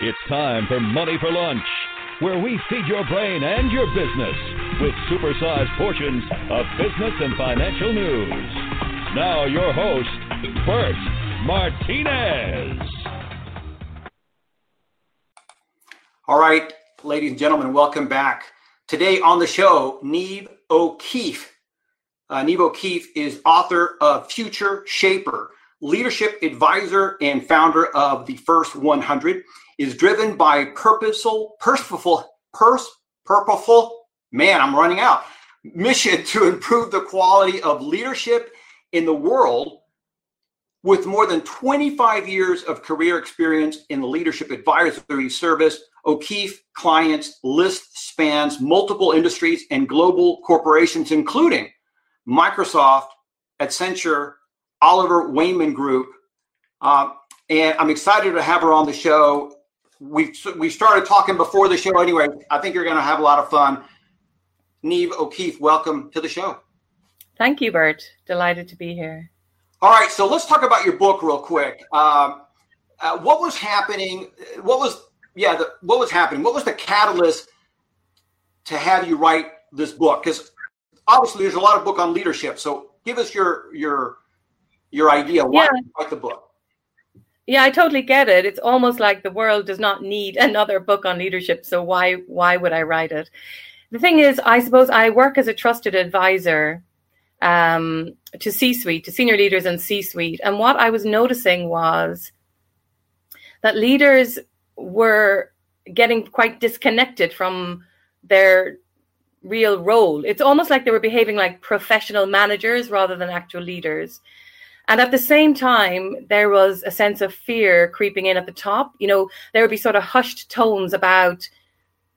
It's time for Money for Lunch, where we feed your brain and your business with supersized portions of business and financial news. Now, your host, Bert Martinez. All right, ladies and gentlemen, welcome back. Today on the show, Niamh O'Keeffe. Uh, Niamh O'Keeffe is author of Future Shaper, leadership advisor and founder of the First 100, is driven by purposeful, purposeful, purposeful, man, I'm running out, mission to improve the quality of leadership in the world with more than 25 years of career experience in the leadership advisory service, O'Keeffe clients list spans multiple industries and global corporations, including Microsoft, Accenture, Oliver Wyman Group. Uh, and I'm excited to have her on the show. We we started talking before the show anyway. I think you're going to have a lot of fun. Niamh O'Keeffe, welcome to the show. Thank you, Bert. Delighted to be here. All right, so let's talk about your book real quick. Um, uh, what was happening? What was yeah? The, what was happening? What was the catalyst to have you write this book? Because obviously, there's a lot of book on leadership. So give us your your your idea. Why yeah. write the book? Yeah, I totally get it. It's almost like the world does not need another book on leadership. So why why would I write it? The thing is, I suppose I work as a trusted advisor um, to C suite, to senior leaders and C suite. And what I was noticing was that leaders were getting quite disconnected from their real role. It's almost like they were behaving like professional managers rather than actual leaders. And at the same time, there was a sense of fear creeping in at the top. You know, there would be sort of hushed tones about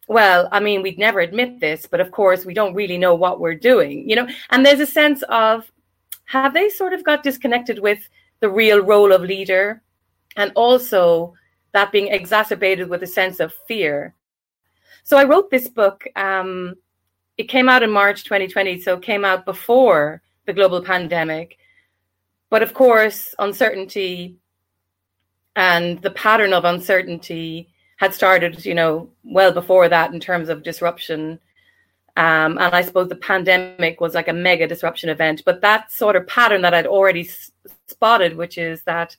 well, I mean, we'd never admit this, but of course, we don't really know what we're doing, you know? And there's a sense of have they sort of got disconnected with the real role of leader? And also that being exacerbated with a sense of fear. So I wrote this book. Um, it came out in March 2020, so it came out before the global pandemic. But of course, uncertainty and the pattern of uncertainty had started, you know, well before that in terms of disruption. Um, and I suppose the pandemic was like a mega disruption event. But that sort of pattern that I'd already s- spotted, which is that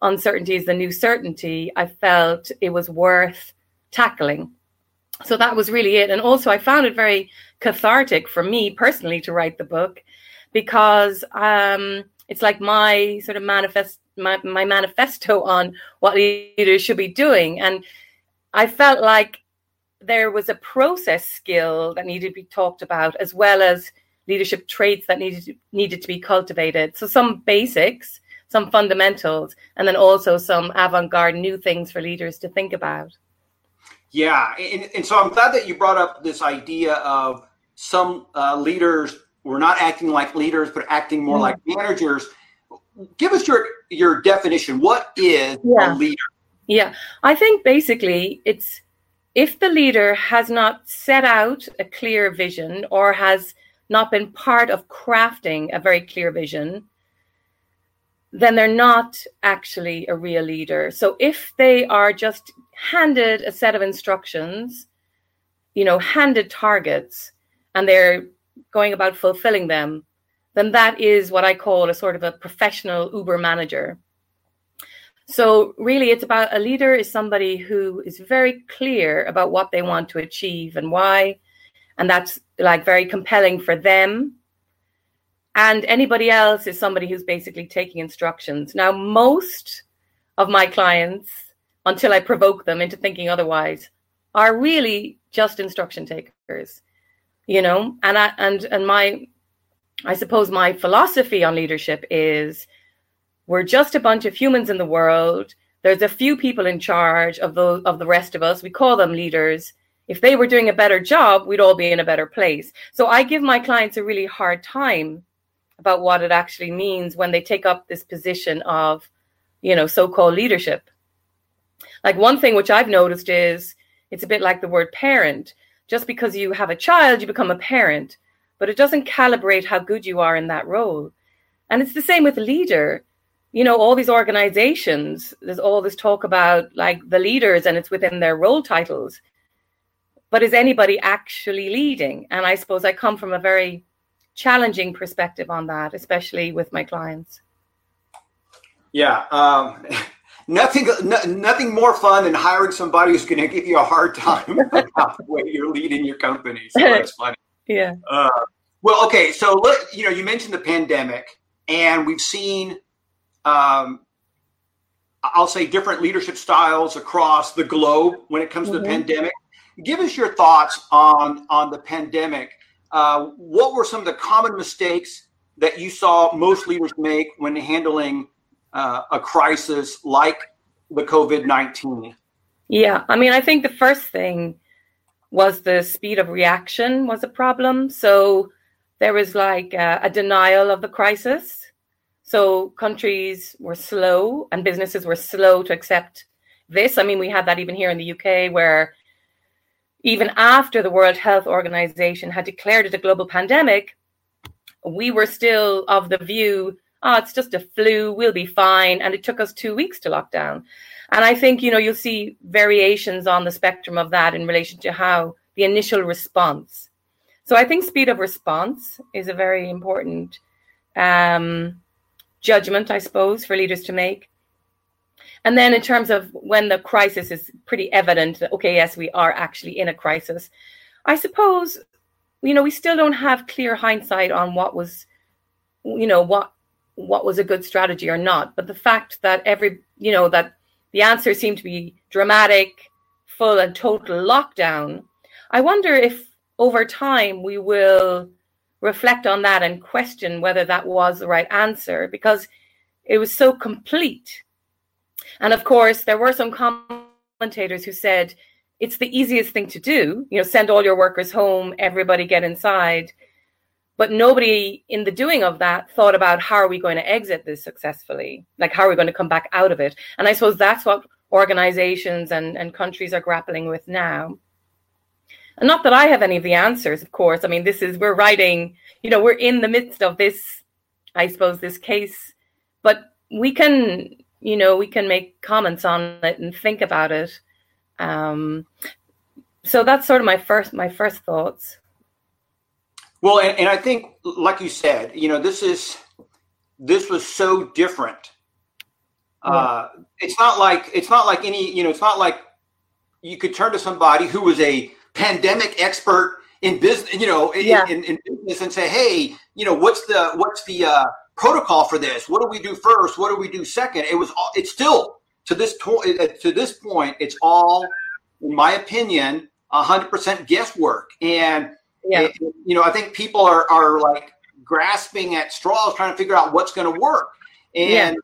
uncertainty is the new certainty, I felt it was worth tackling. So that was really it. And also, I found it very cathartic for me personally to write the book because um, it's like my sort of manifest my, my manifesto on what leaders should be doing. And I felt like there was a process skill that needed to be talked about, as well as leadership traits that needed to, needed to be cultivated. So some basics, some fundamentals, and then also some avant-garde new things for leaders to think about. Yeah, and, and so I'm glad that you brought up this idea of some uh, leaders were not acting like leaders, but acting more mm. like managers. Give us your your definition. What is yeah. a leader? Yeah, I think basically it's if the leader has not set out a clear vision or has not been part of crafting a very clear vision, then they're not actually a real leader. So if they are just handed a set of instructions, you know, handed targets, and they're going about fulfilling them, then that is what I call a sort of a professional Uber manager. So really it's about a leader is somebody who is very clear about what they want to achieve and why. And that's like very compelling for them. And anybody else is somebody who's basically taking instructions. Now, most of my clients, until I provoke them into thinking otherwise, are really just instruction takers. You know, and I and and my I suppose my philosophy on leadership is we're just a bunch of humans in the world. There's a few people in charge of the of the rest of us. We call them leaders. If they were doing a better job, we'd all be in a better place. So I give my clients a really hard time about what it actually means when they take up this position of, you know, so-called leadership. Like one thing which I've noticed is it's a bit like the word parent. Just because you have a child, you become a parent, but it doesn't calibrate how good you are in that role. And it's the same with leader you know, all these organizations, there's all this talk about like the leaders and it's within their role titles. But is anybody actually leading? And I suppose I come from a very challenging perspective on that, especially with my clients. Yeah. Um, nothing, no, nothing more fun than hiring somebody who's going to give you a hard time about the way you're leading your company. So that's funny. yeah. Uh, well, okay. So, look, you know, you mentioned the pandemic, and we've seen um, I'll say different leadership styles across the globe when it comes mm-hmm. to the mm-hmm. pandemic. Give us your thoughts on on the pandemic. Uh, what were some of the common mistakes that you saw most leaders make when handling uh, a crisis like the COVID nineteen? Yeah, I mean, I think the first thing was the speed of reaction was a problem. So there was like a, a denial of the crisis so countries were slow and businesses were slow to accept this. I mean, we had that even here in the UK, where even after the World Health Organization had declared it a global pandemic, we were still of the view, oh, it's just a flu, we'll be fine. And it took us two weeks to lock down. And I think, you know, you'll see variations on the spectrum of that in relation to how the initial response. So I think speed of response is a very important um, judgment, I suppose, for leaders to make. And then in terms of when the crisis is pretty evident okay, yes, we are actually in a crisis, I suppose, you know, we still don't have clear hindsight on what was, you know, what what was a good strategy or not. But the fact that every, you know, that the answer seemed to be dramatic, full and total lockdown, I wonder if over time we will reflect on that and question whether that was the right answer because it was so complete. And of course, there were some commentators who said it's the easiest thing to do, you know, send all your workers home, everybody get inside. But nobody in the doing of that thought about how are we going to exit this successfully? Like, how are we going to come back out of it? And I suppose that's what organizations and, and countries are grappling with now. And not that I have any of the answers, of course. I mean, this is, we're writing, you know, we're in the midst of this, I suppose, this case, but we can, you know, we can make comments on it and think about it. Um, so that's sort of my first, my first thoughts. Well, and, and I think, like you said, you know, this is, this was so different. Yeah. Uh, it's not like, it's not like any, you know, it's not like you could turn to somebody who was a, pandemic expert in business, you know, yeah. in, in, business and say, hey, you know, what's the what's the uh, protocol for this? What do we do first? What do we do second? It was all, it's still to this point uh, to this point, it's all, in my opinion, hundred percent guesswork. And yeah. It, you know, I think people are are like grasping at straws, trying to figure out what's going to work. And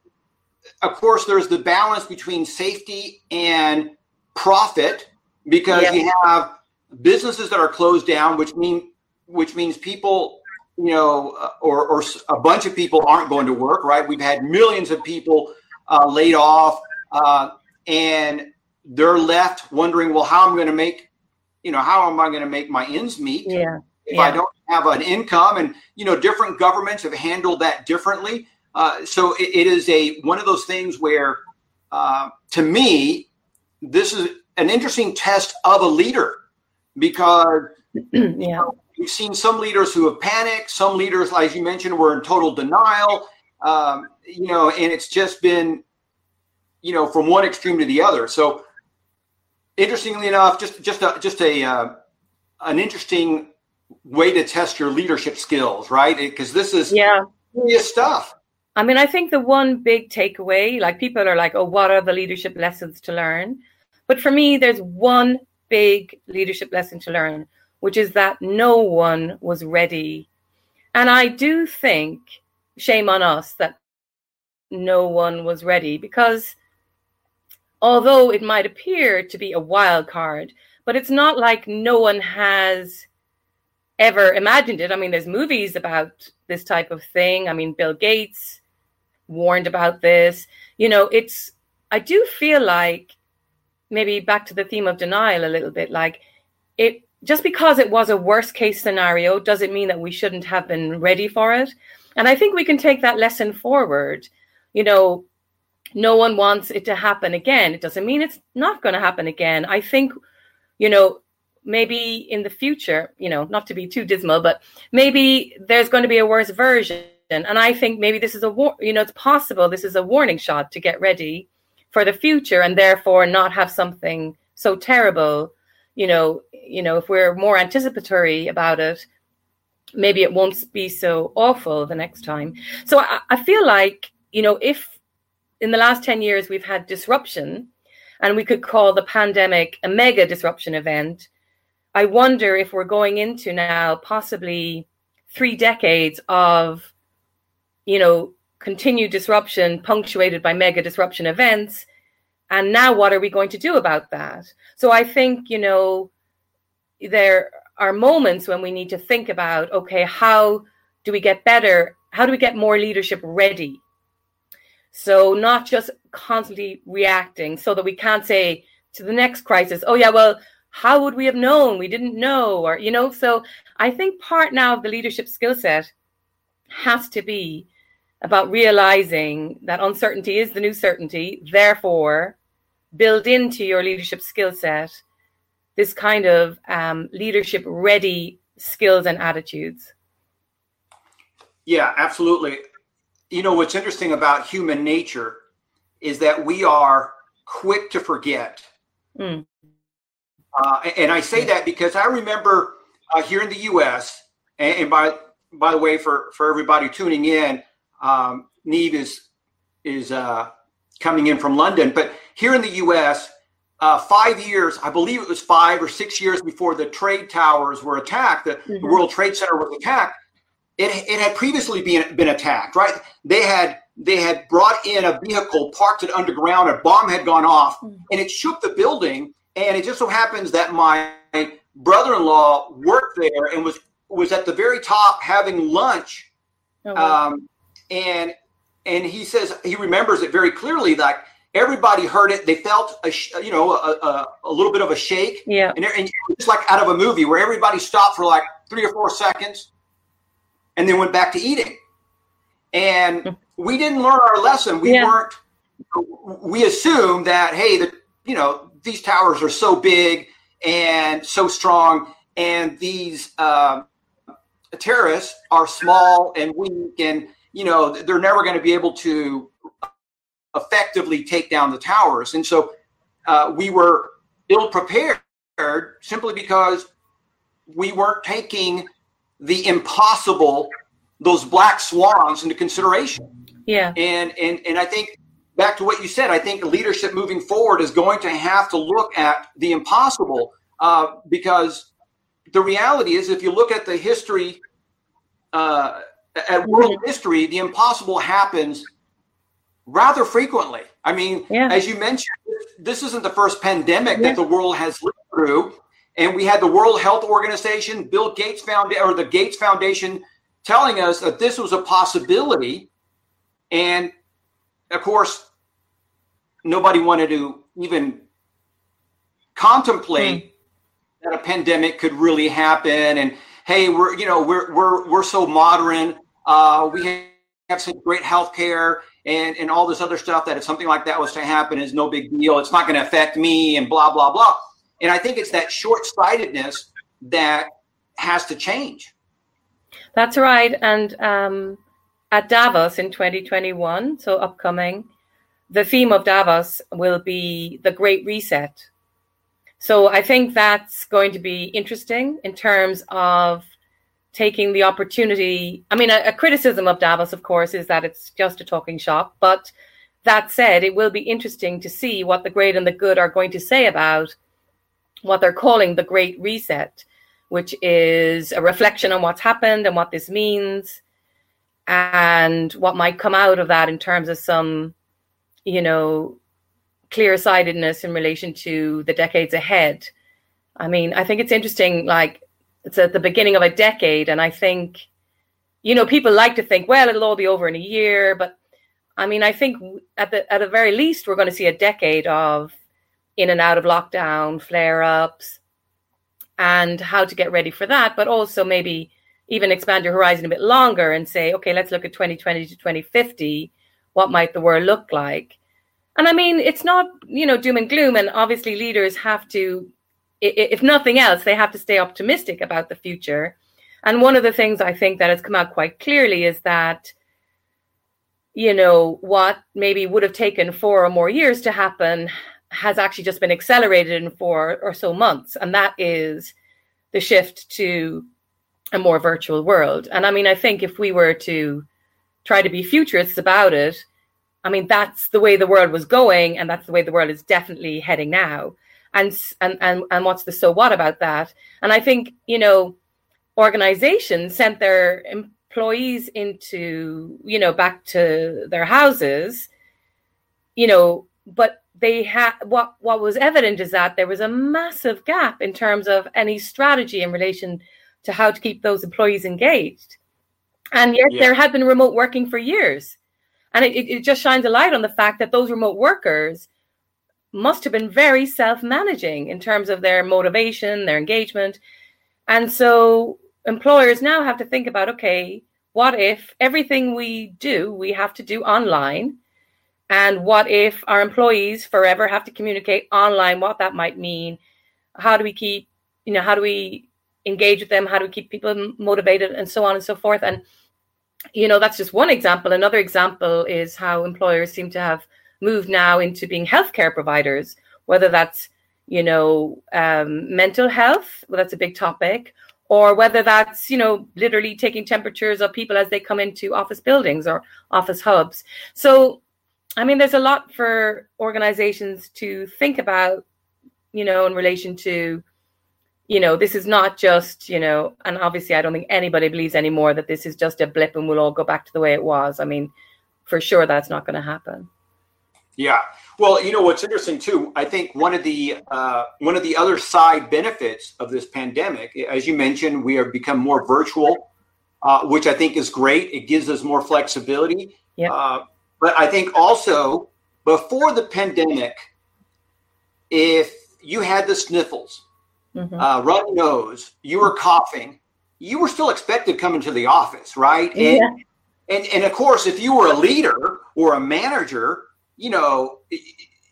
yeah. of course, there's the balance between safety and profit because yeah. you have businesses that are closed down, which mean which means people, you know, uh, or or a bunch of people aren't going to work. Right? We've had millions of people uh, laid off, uh, and they're left wondering, well, how I'm going to make, you know, how am I going to make my ends meet? Yeah. If yeah. I don't have an income, and you know, different governments have handled that differently. Uh, so it, it is a one of those things where, uh, to me, this is an interesting test of a leader because yeah. we've seen some leaders who have panicked. Some leaders, as you mentioned, were in total denial. Um, you know, and it's just been, you know, from one extreme to the other. So, interestingly enough, just just a, just a uh, an interesting way to test your leadership skills, right? Because this is yeah serious stuff. I mean, I think the one big takeaway, like people are like, oh, what are the leadership lessons to learn? But for me, there's one big leadership lesson to learn, which is that no one was ready. And I do think, shame on us, that no one was ready because although it might appear to be a wild card, but it's not like no one has ever imagined it. I mean, there's movies about this type of thing. I mean, Bill Gates warned about this. You know, it's, I do feel like maybe back to the theme of denial a little bit like it just because it was a worst case scenario doesn't mean that we shouldn't have been ready for it and i think we can take that lesson forward you know, no one wants it to happen again. It doesn't mean it's not going to happen again. I think, you know, maybe in the future, you know, not to be too dismal, but maybe there's going to be a worse version. And I think maybe this is a war, you know, it's possible this is a warning shot to get ready for the future and therefore not have something so terrible. You know, you know, if we're more anticipatory about it, maybe it won't be so awful the next time. So I, I feel like, you know, if in the last 10 years we've had disruption and we could call the pandemic a mega disruption event, I wonder if we're going into now possibly three decades of, you know, continued disruption punctuated by mega disruption events. And now what are we going to do about that? So I think, you know, there are moments when we need to think about okay, how do we get better? How do we get more leadership ready? So, not just constantly reacting so that we can't say to the next crisis, oh, yeah, well, how would we have known? We didn't know. Or, you know, so I think part now of the leadership skill set has to be about realizing that uncertainty is the new certainty. Therefore, build into your leadership skill set this kind of um, leadership ready skills and attitudes. Yeah, absolutely. You know, what's interesting about human nature is that we are quick to forget. Mm. Uh, and I say that because I remember uh, here in the U.S. And, and, by by the way, for for everybody tuning in, um, Niamh is is uh, coming in from London, but here in the U.S uh, five years, I believe it was five or six years before the trade towers were attacked, the, mm-hmm. the World Trade Center was attacked. It, it had previously been been attacked, right? They had they had brought in a vehicle, parked it underground, a bomb had gone off, mm-hmm. and it shook the building. And it just so happens that my brother-in-law worked there and was was at the very top having lunch, oh, wow. um, and and he says he remembers it very clearly, like Everybody heard it. They felt a you know a, a, a little bit of a shake. Yeah. And, and it's like out of a movie where everybody stopped for like three or four seconds, and then went back to eating. And we didn't learn our lesson. We yeah. weren't. We assumed that hey, the you know these towers are so big and so strong, and these uh, terrorists are small and weak, and you know they're never going to be able to effectively take down the towers. And so uh, we were ill prepared simply because we weren't taking the impossible, those black swans into consideration. Yeah. And and and I think back to what you said, I think leadership moving forward is going to have to look at the impossible uh, because the reality is, if you look at the history, uh, at world history, the impossible happens rather frequently. I mean, yeah. as you mentioned, this isn't the first pandemic yeah. that the world has lived through. And we had the World Health Organization, Bill Gates Foundation, or the Gates Foundation telling us that this was a possibility. And of course, nobody wanted to even contemplate mm. that a pandemic could really happen. And hey, we're you know we're we're we're so modern. Uh, we have some great health care and, and all this other stuff that if something like that was to happen is no big deal. It's not going to affect me and blah, blah, blah. And I think it's that short sightedness that has to change. That's right. And um, at Davos in 2021, so upcoming, the theme of Davos will be the Great Reset. So I think that's going to be interesting in terms of taking the opportunity. I mean, a, a, criticism of Davos, of course, is that it's just a talking shop. But that said, it will be interesting to see what the great and the good are going to say about what they're calling the Great Reset, which is a reflection on what's happened and what this means and what might come out of that in terms of some, you know, clear sightedness in relation to the decades ahead. I mean, I think it's interesting, like, it's at the beginning of a decade, and I think, you know, people like to think, well, it'll all be over in a year, but I mean, I think at the at the very least, we're going to see a decade of in and out of lockdown, flare ups, and how to get ready for that, but also maybe even expand your horizon a bit longer and say, okay, let's look at 2020 to 2050. what might the world look like. And I mean, it's not, you know, doom and gloom. And obviously, leaders have to, if nothing else, they have to stay optimistic about the future. And one of the things I think that has come out quite clearly is that, you know, what maybe would have taken four or more years to happen has actually just been accelerated in four or so months. And that is the shift to a more virtual world. And I mean, I think if we were to try to be futurists about it, I mean, that's the way the world was going, and that's the way the world is definitely heading now. And and and and what's the so what about that? And I think you know, organizations sent their employees into you know back to their houses, you know, but they had what what was evident is that there was a massive gap in terms of any strategy in relation to how to keep those employees engaged. And yet yeah. there had been remote working for years. And it, it just shines a light on the fact that those remote workers must have been very self managing in terms of their motivation, their engagement. And so employers now have to think about okay, what if everything we do, we have to do online? And what if our employees forever have to communicate online, what that might mean? How do we keep, you know, how do we engage with them? How do we keep people motivated and so on and so forth? And you know, that's just one example. Another example is how employers seem to have moved now into being healthcare providers, whether that's, you know, um, mental health, well, that's a big topic, or whether that's, you know, literally taking temperatures of people as they come into office buildings or office hubs. So, I mean, there's a lot for organizations to think about, you know, in relation to you know, this is not just, you know, and obviously I don't think anybody believes anymore that this is just a blip and we'll all go back to the way it was. I mean, for sure that's not going to happen. Yeah. Well, you know what's interesting too. I think one of the uh, one of the other side benefits of this pandemic, as you mentioned, we have become more virtual, uh, which I think is great. It gives us more flexibility. Yeah. Uh, but I think also before the pandemic, if you had the sniffles, mm-hmm. uh, runny nose, you were coughing, you were still expected coming to the office, right? And, yeah. and and of course, if you were a leader or a manager, you know,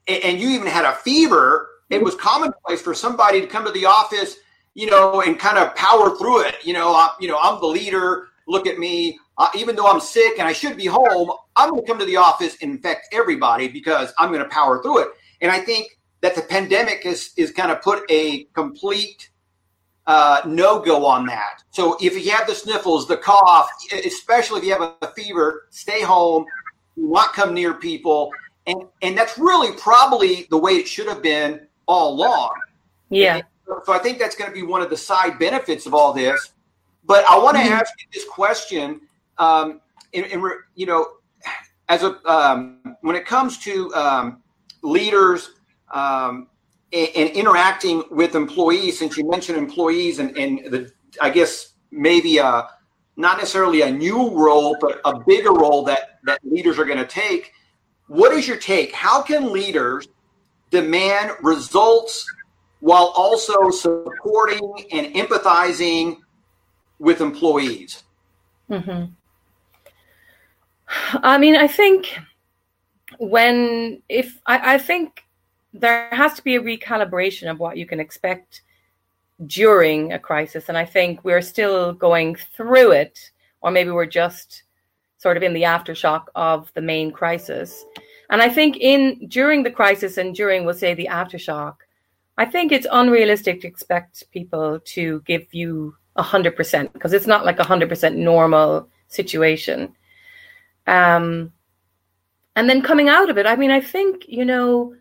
and you even had a fever, it was commonplace for somebody to come to the office, you know, and kind of power through it. You know, I, you know, I'm the leader. Look at me. Uh, even though I'm sick and I should be home, I'm going to come to the office and infect everybody because I'm going to power through it. And I think that the pandemic is is kind of put a complete uh, no go on that. So if you have the sniffles, the cough, especially if you have a fever, stay home, not come near people, and and that's really probably the way it should have been all along. Yeah. so I think that's going to be one of the side benefits of all this. But I want to mm-hmm. ask you this question. Um, you know, as a um, when it comes to um, leaders um, and, and, interacting with employees, since you mentioned employees and, and the, I guess maybe a, not necessarily a new role, but a bigger role that, that leaders are going to take. What is your take? How can leaders demand results while also supporting and empathizing with employees? Mm-hmm. I mean, I think when if I, I think there has to be a recalibration of what you can expect during a crisis. And I think we're still going through it, or maybe we're just sort of in the aftershock of the main crisis. And I think in during the crisis and during, we'll say, the aftershock, I think it's unrealistic to expect people to give you a hundred percent because it's not like a hundred percent normal situation. Um, and then coming out of it, I mean, I think you know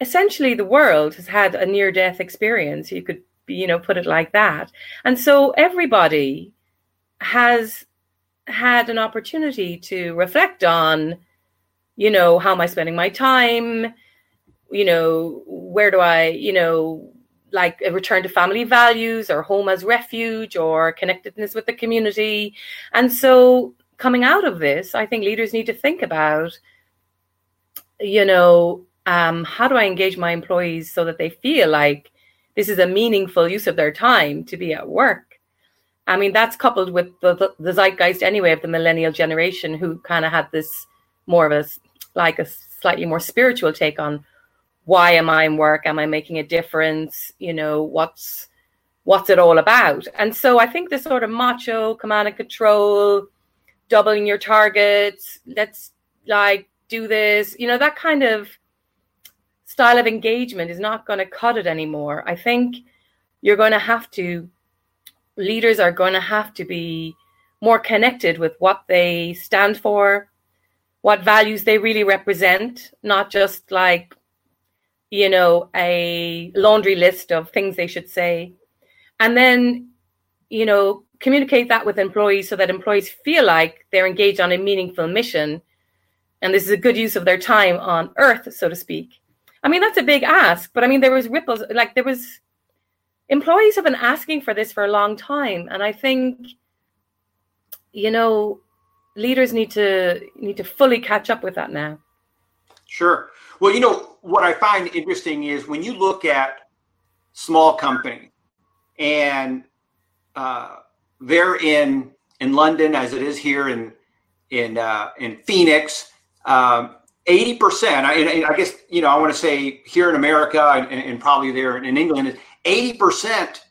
essentially the world has had a near death experience you could you know put it like that. And so everybody has had an opportunity to reflect on you know how am i spending my time? You know where do i you know like a return to family values or home as refuge or connectedness with the community? And so coming out of this i think leaders need to think about you know um, how do I engage my employees so that they feel like this is a meaningful use of their time to be at work? I mean, that's coupled with the, the, the zeitgeist anyway of the millennial generation who kind of had this more of a like a slightly more spiritual take on why am I in work? Am I making a difference? You know, what's what's it all about? And so I think this sort of macho command and control, doubling your targets, let's like do this, you know, that kind of style of engagement is not going to cut it anymore. I think you're going to have to leaders are going to have to be more connected with what they stand for, what values they really represent, not just like, you know, a laundry list of things they should say. And then, you know, communicate that with employees so that employees feel like they're engaged on a meaningful mission. And this is a good use of their time on earth, so to speak. I mean, that's a big ask, but I mean, there was ripples, like there was employees have been asking for this for a long time. And I think, you know, leaders need to need to fully catch up with that now. Sure. Well, you know what I find interesting is when you look at small company, and uh, they're in in London as it is here in in uh, in Phoenix. Um, eighty percent. I, I, guess you know I want to say here in America and, and probably there in England, eighty percent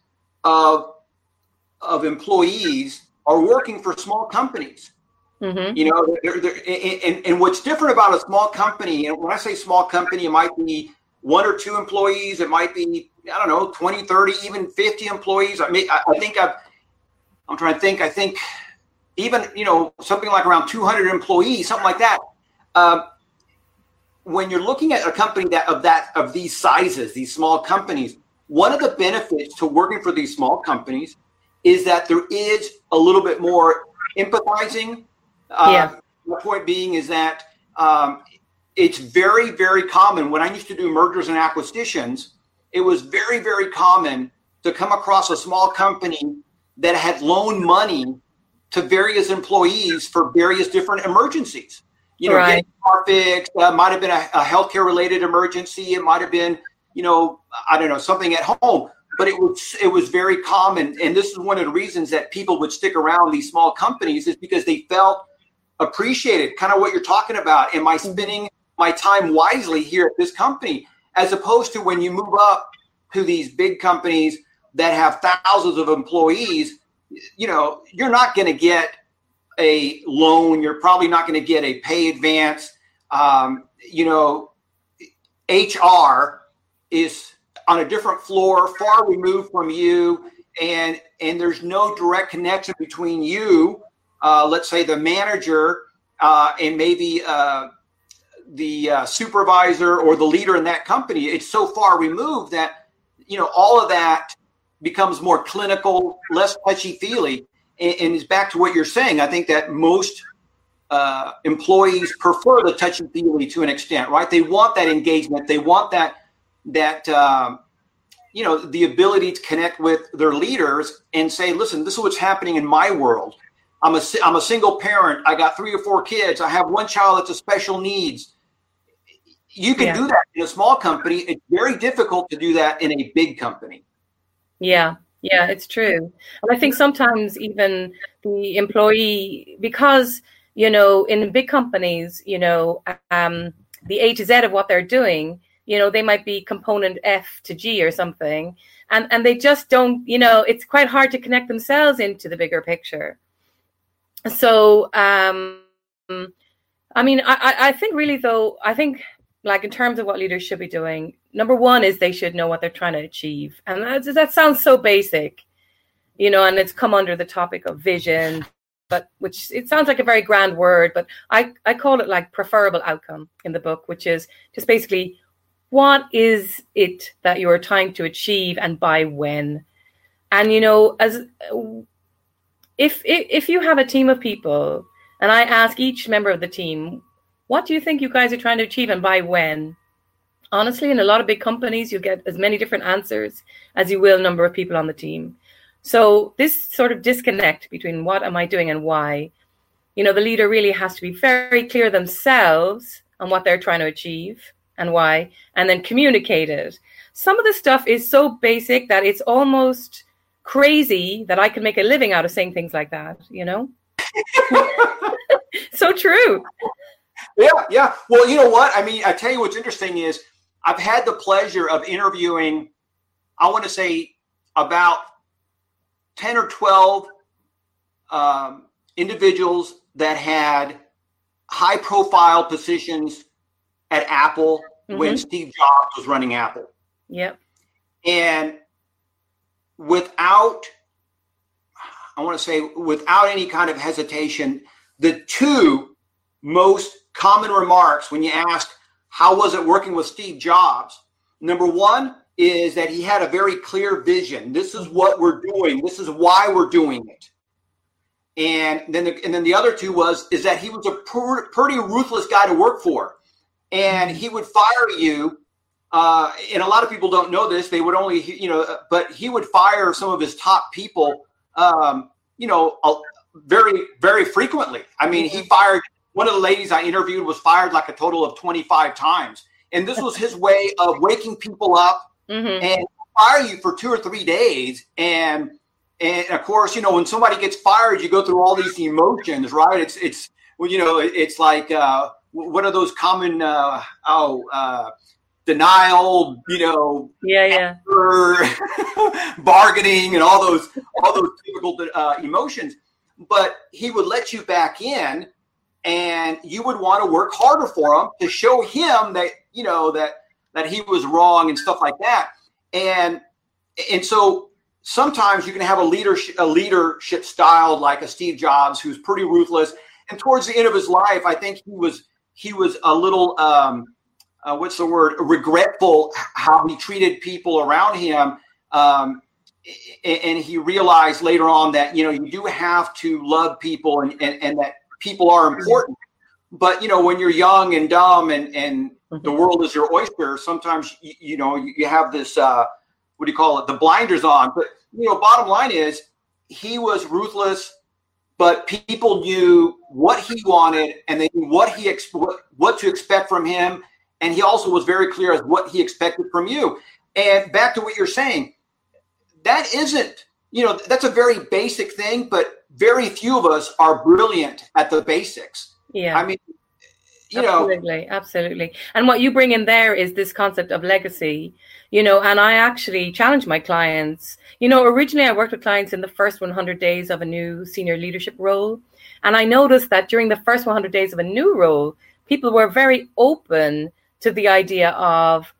of of employees are working for small companies. Mm-hmm. You know, they're, they're, and, and what's different about a small company, and when I say small company, it might be one or two employees, it might be, I don't know, 20, 30, even 50 employees. I mean, I, I think I've, I'm trying to think, I think even, you know, something like around 200 employees, something like that. Um, when you're looking at a company that of that of these sizes, these small companies, one of the benefits to working for these small companies is that there is a little bit more empathizing uh, yeah. My point being is that um, it's very, very common. When I used to do mergers and acquisitions, it was very, very common to come across a small company that had loaned money to various employees for various different emergencies. You know, right. getting car fixed, uh, might have been a, a healthcare related emergency. It might have been, you know, I don't know, something at home. But it was it was very common, and this is one of the reasons that people would stick around these small companies is because they felt appreciated, kind of what you're talking about. Am I mm-hmm. spending my time wisely here at this company? As opposed to when you move up to these big companies that have thousands of employees, you know, you're not going to get a loan. You're probably not going to get a pay advance. Um, you know, HR is on a different floor, far removed from you, and and there's no direct connection between you uh, let's say the manager uh, and maybe uh, the uh, supervisor or the leader in that company it's so far removed that you know all of that becomes more clinical less touchy feely and, and is back to what you're saying i think that most uh, employees prefer the touchy feely to an extent right they want that engagement they want that that um, you know the ability to connect with their leaders and say listen this is what's happening in my world I'm a I'm a single parent. I got three or four kids. I have one child that's a special needs. You can yeah. do that in a small company. It's very difficult to do that in a big company. Yeah, yeah, it's true. And I think sometimes even the employee, because you know, in big companies, you know, um, the A to Z of what they're doing, you know, they might be component F to G or something, and and they just don't, you know, it's quite hard to connect themselves into the bigger picture so um, I mean, I, I think really though, I think like in terms of what leaders should be doing, number one is they should know what they're trying to achieve, and that that sounds so basic, you know, and it's come under the topic of vision, but which it sounds like a very grand word, but I I call it like preferable outcome in the book, which is just basically what is it that you are trying to achieve and by when, and you know as if, if if you have a team of people and I ask each member of the team, what do you think you guys are trying to achieve and by when? Honestly, in a lot of big companies, you get as many different answers as you will number of people on the team. So this sort of disconnect between what am I doing and why, you know, the leader really has to be very clear themselves on what they're trying to achieve and why, and then communicate it. Some of the stuff is so basic that it's almost crazy that I can make a living out of saying things like that, you know? so true. yeah, yeah. Well, you know what? I mean, I tell you what's interesting is I've had the pleasure of interviewing, I want to say about 10 or 12 um, individuals that had high profile positions at Apple mm-hmm. when Steve Jobs was running Apple. Yep. And without, I want to say, without any kind of hesitation, the two most common remarks when you ask, how was it working with Steve Jobs? Number one is that he had a very clear vision. This is what we're doing. This is why we're doing it. And then, the, and then the other two was is that he was a per, pretty ruthless guy to work for, and he would fire you. Uh, and a lot of people don't know this. They would only, you know, but he would fire some of his top people, um, you know, very, very frequently. I mean, he fired one of the ladies I interviewed was fired like a total of 25 times. And this was his way of waking people up mm-hmm. and fire you for two or three days. And and of course, you know, when somebody gets fired, you go through all these emotions, right? It's it's well, you know, it's like uh, what are those common uh, oh uh, denial, you know, yeah, yeah, bargaining, and all those all those typical uh, emotions. But he would let you back in, and you would want to work harder for him to show him that you know that that he was wrong and stuff like that. And and so sometimes you can have a leadership a leadership style like a Steve Jobs who's pretty ruthless. And towards the end of his life, I think he was he was a little um, uh, what's the word regretful how he treated people around him. Um, and he realized later on that you know you do have to love people and, and, and that people are important. But you know, when you're young and dumb and and mm-hmm. the world is your oyster, sometimes you, you know you, have this uh, what do you call it? The blinders on. But you know, bottom line is he was ruthless, but people knew what he wanted and they knew what he ex- what to expect from him, and he also was very clear as what he expected from you. And back to what you're saying, that isn't you know that's a very basic thing, but very few of us are brilliant at the basics. Yeah. I mean, you absolutely, know. absolutely. And what you bring in there is this concept of legacy, you know, and I actually challenge my clients. You know, originally I worked with clients in the first 100 days of a new senior leadership role. And I noticed that during the first 100 days of a new role, people were very open to the idea of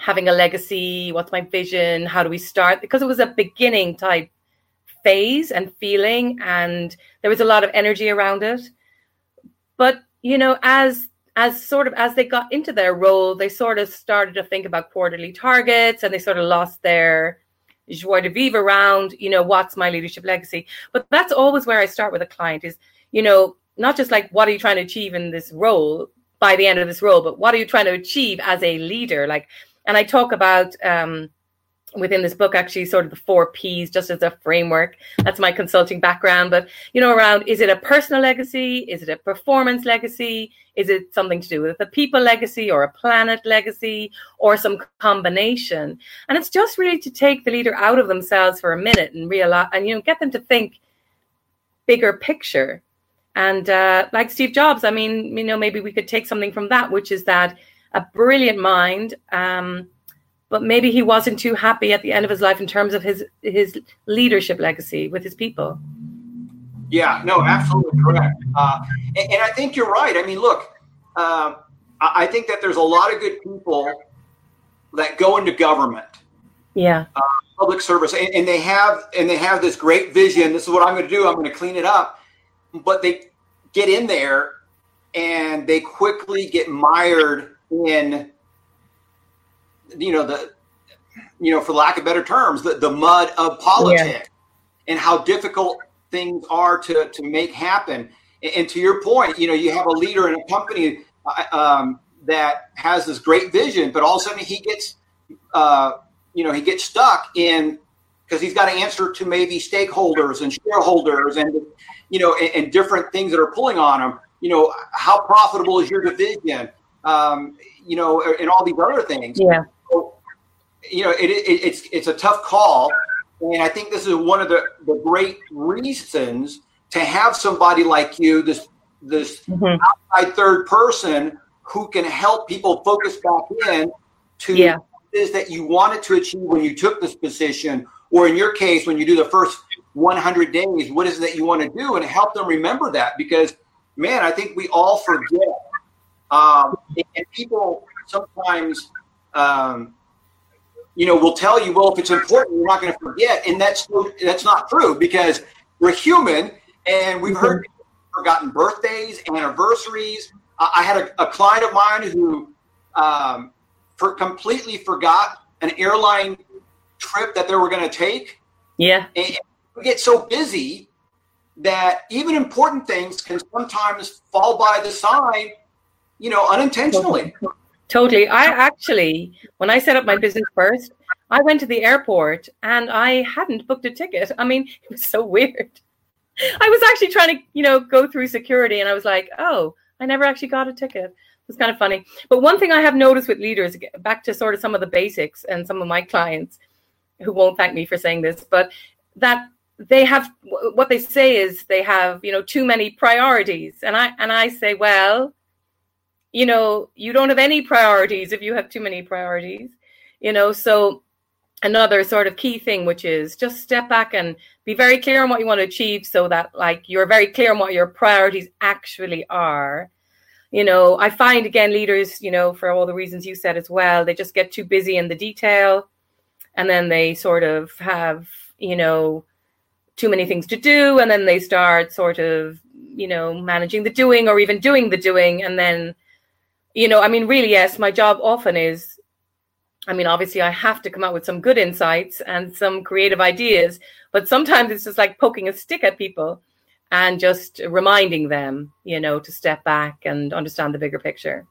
having a legacy. What's my vision? How do we start? Because it was a beginning type phase and feeling and there was a lot of energy around it but you know as as sort of as they got into their role they sort of started to think about quarterly targets and they sort of lost their joie de vivre around you know what's my leadership legacy but that's always where i start with a client is you know not just like what are you trying to achieve in this role by the end of this role but what are you trying to achieve as a leader like and i talk about um within this book actually sort of the four p's just as a framework. That's my consulting background. But you know around is it a personal legacy? Is it a performance legacy? Is it something to do with a people legacy or a planet legacy or some combination? And it's just really to take the leader out of themselves for a minute and realize and you know get them to think bigger picture. And uh, like steve jobs i mean you know maybe we could take something from that which is that a brilliant mind um, but maybe he wasn't too happy at the end of his life in terms of his his leadership legacy with his people. Yeah, no, absolutely correct. Uh, and, and, I think you're right. I mean, look, uh, I think that there's a lot of good people that go into government. Yeah. Uh, public service, and, and they have and they have this great vision. This is what I'm going to do. I'm going to clean it up. But they get in there, and they quickly get mired in you know the you know for lack of better terms the, the mud of politics yeah. and how difficult things are to to make happen. And, to your point you know you have a leader in a company uh, um, that has this great vision but all of a sudden he gets uh, you know he gets stuck in because he's got to answer to maybe stakeholders and shareholders and you know and, and, different things that are pulling on him. You know how profitable is your division um, you know and all these other things. Yeah. You know, it, it, it's it's a tough call, and I think this is one of the, the great reasons to have somebody like you, this this mm-hmm. outside third person who can help people focus back in to yeah. is that you wanted to achieve when you took this position, or in your case, when you do the first 100 days, what is it that you want to do, and help them remember that. Because, man, I think we all forget, um, and people sometimes. Um, you know, will tell you, well, if it's important, you're not going to forget, and that's that's not true because we're human, and we've heard mm-hmm. forgotten birthdays, anniversaries. I had a, a client of mine who um, for completely forgot an airline trip that they were going to take. Yeah, and we get so busy that even important things can sometimes fall by the side, you know, unintentionally. Totally. I actually, when I set up my business first, I went to the airport and I hadn't booked a ticket. I mean, it was so weird. I was actually trying to, you know, go through security and I was like, oh, I never actually got a ticket. It was kind of funny. But one thing I have noticed with leaders, back to sort of some of the basics and some of my clients who won't thank me for saying this, but that they have what they say is they have, you know, too many priorities. And I and I say, well, you know, you don't have any priorities if you have too many priorities, you know. So, another sort of key thing, which is just step back and be very clear on what you want to achieve so that, like, you're very clear on what your priorities actually are. You know, I find again, leaders, you know, for all the reasons you said as well, they just get too busy in the detail and then they sort of have, you know, too many things to do and then they start sort of you know managing the doing or even doing the doing and then you know, I mean, really, yes, my job often is, I mean, obviously, I have to come out with some good insights and some creative ideas, but sometimes it's just like poking a stick at people and just reminding them, you know, to step back and understand the bigger picture.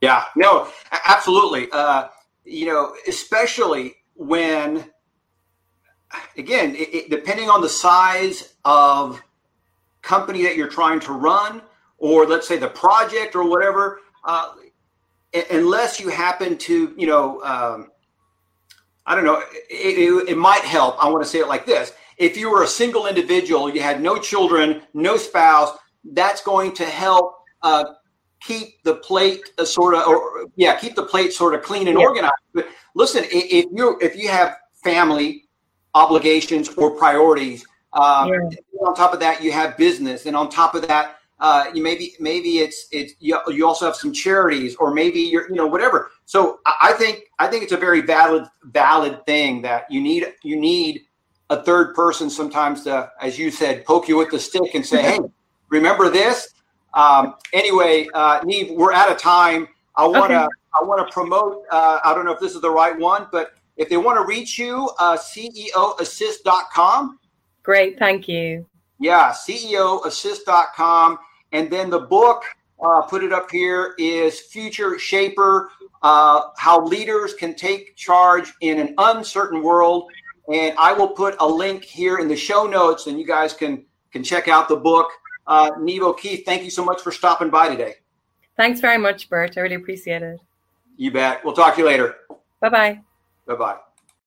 Yeah, no, absolutely. Uh, you know, especially when, again, it, it, depending on the size of company that you're trying to run, or let's say the project or whatever, uh, unless you happen to, you know, um, I don't know, it, it, it might help. I want to say it like this. If you were a single individual, you had no children, no spouse, that's going to help uh, keep the plate uh, sort of, or yeah, keep the plate sort of clean and yeah. organized. But listen, if you if you have family obligations or priorities, um, yeah. on top of that, you have business, and on top of that, uh, you maybe maybe it's it's you, you also have some charities or maybe you're you know whatever. So i think i think it's a very valid valid thing that you need you need a third person sometimes to as you said poke you with the stick and say hey remember this? Um, anyway uh, Niamh, we're out of time. I want to okay. i want to promote uh, i don't know if this is the right one but if they want to reach you uh, ceoassist.com great thank you. Yeah ceoassist.com and then the book, uh, put it up here, is Future Shaper uh, How Leaders Can Take Charge in an Uncertain World. And I will put a link here in the show notes, and you guys can, can check out the book. Uh, Niamh O'Keeffe, thank you so much for stopping by today. Thanks very much, Bert. I really appreciate it. You bet. We'll talk to you later. Bye bye. Bye bye.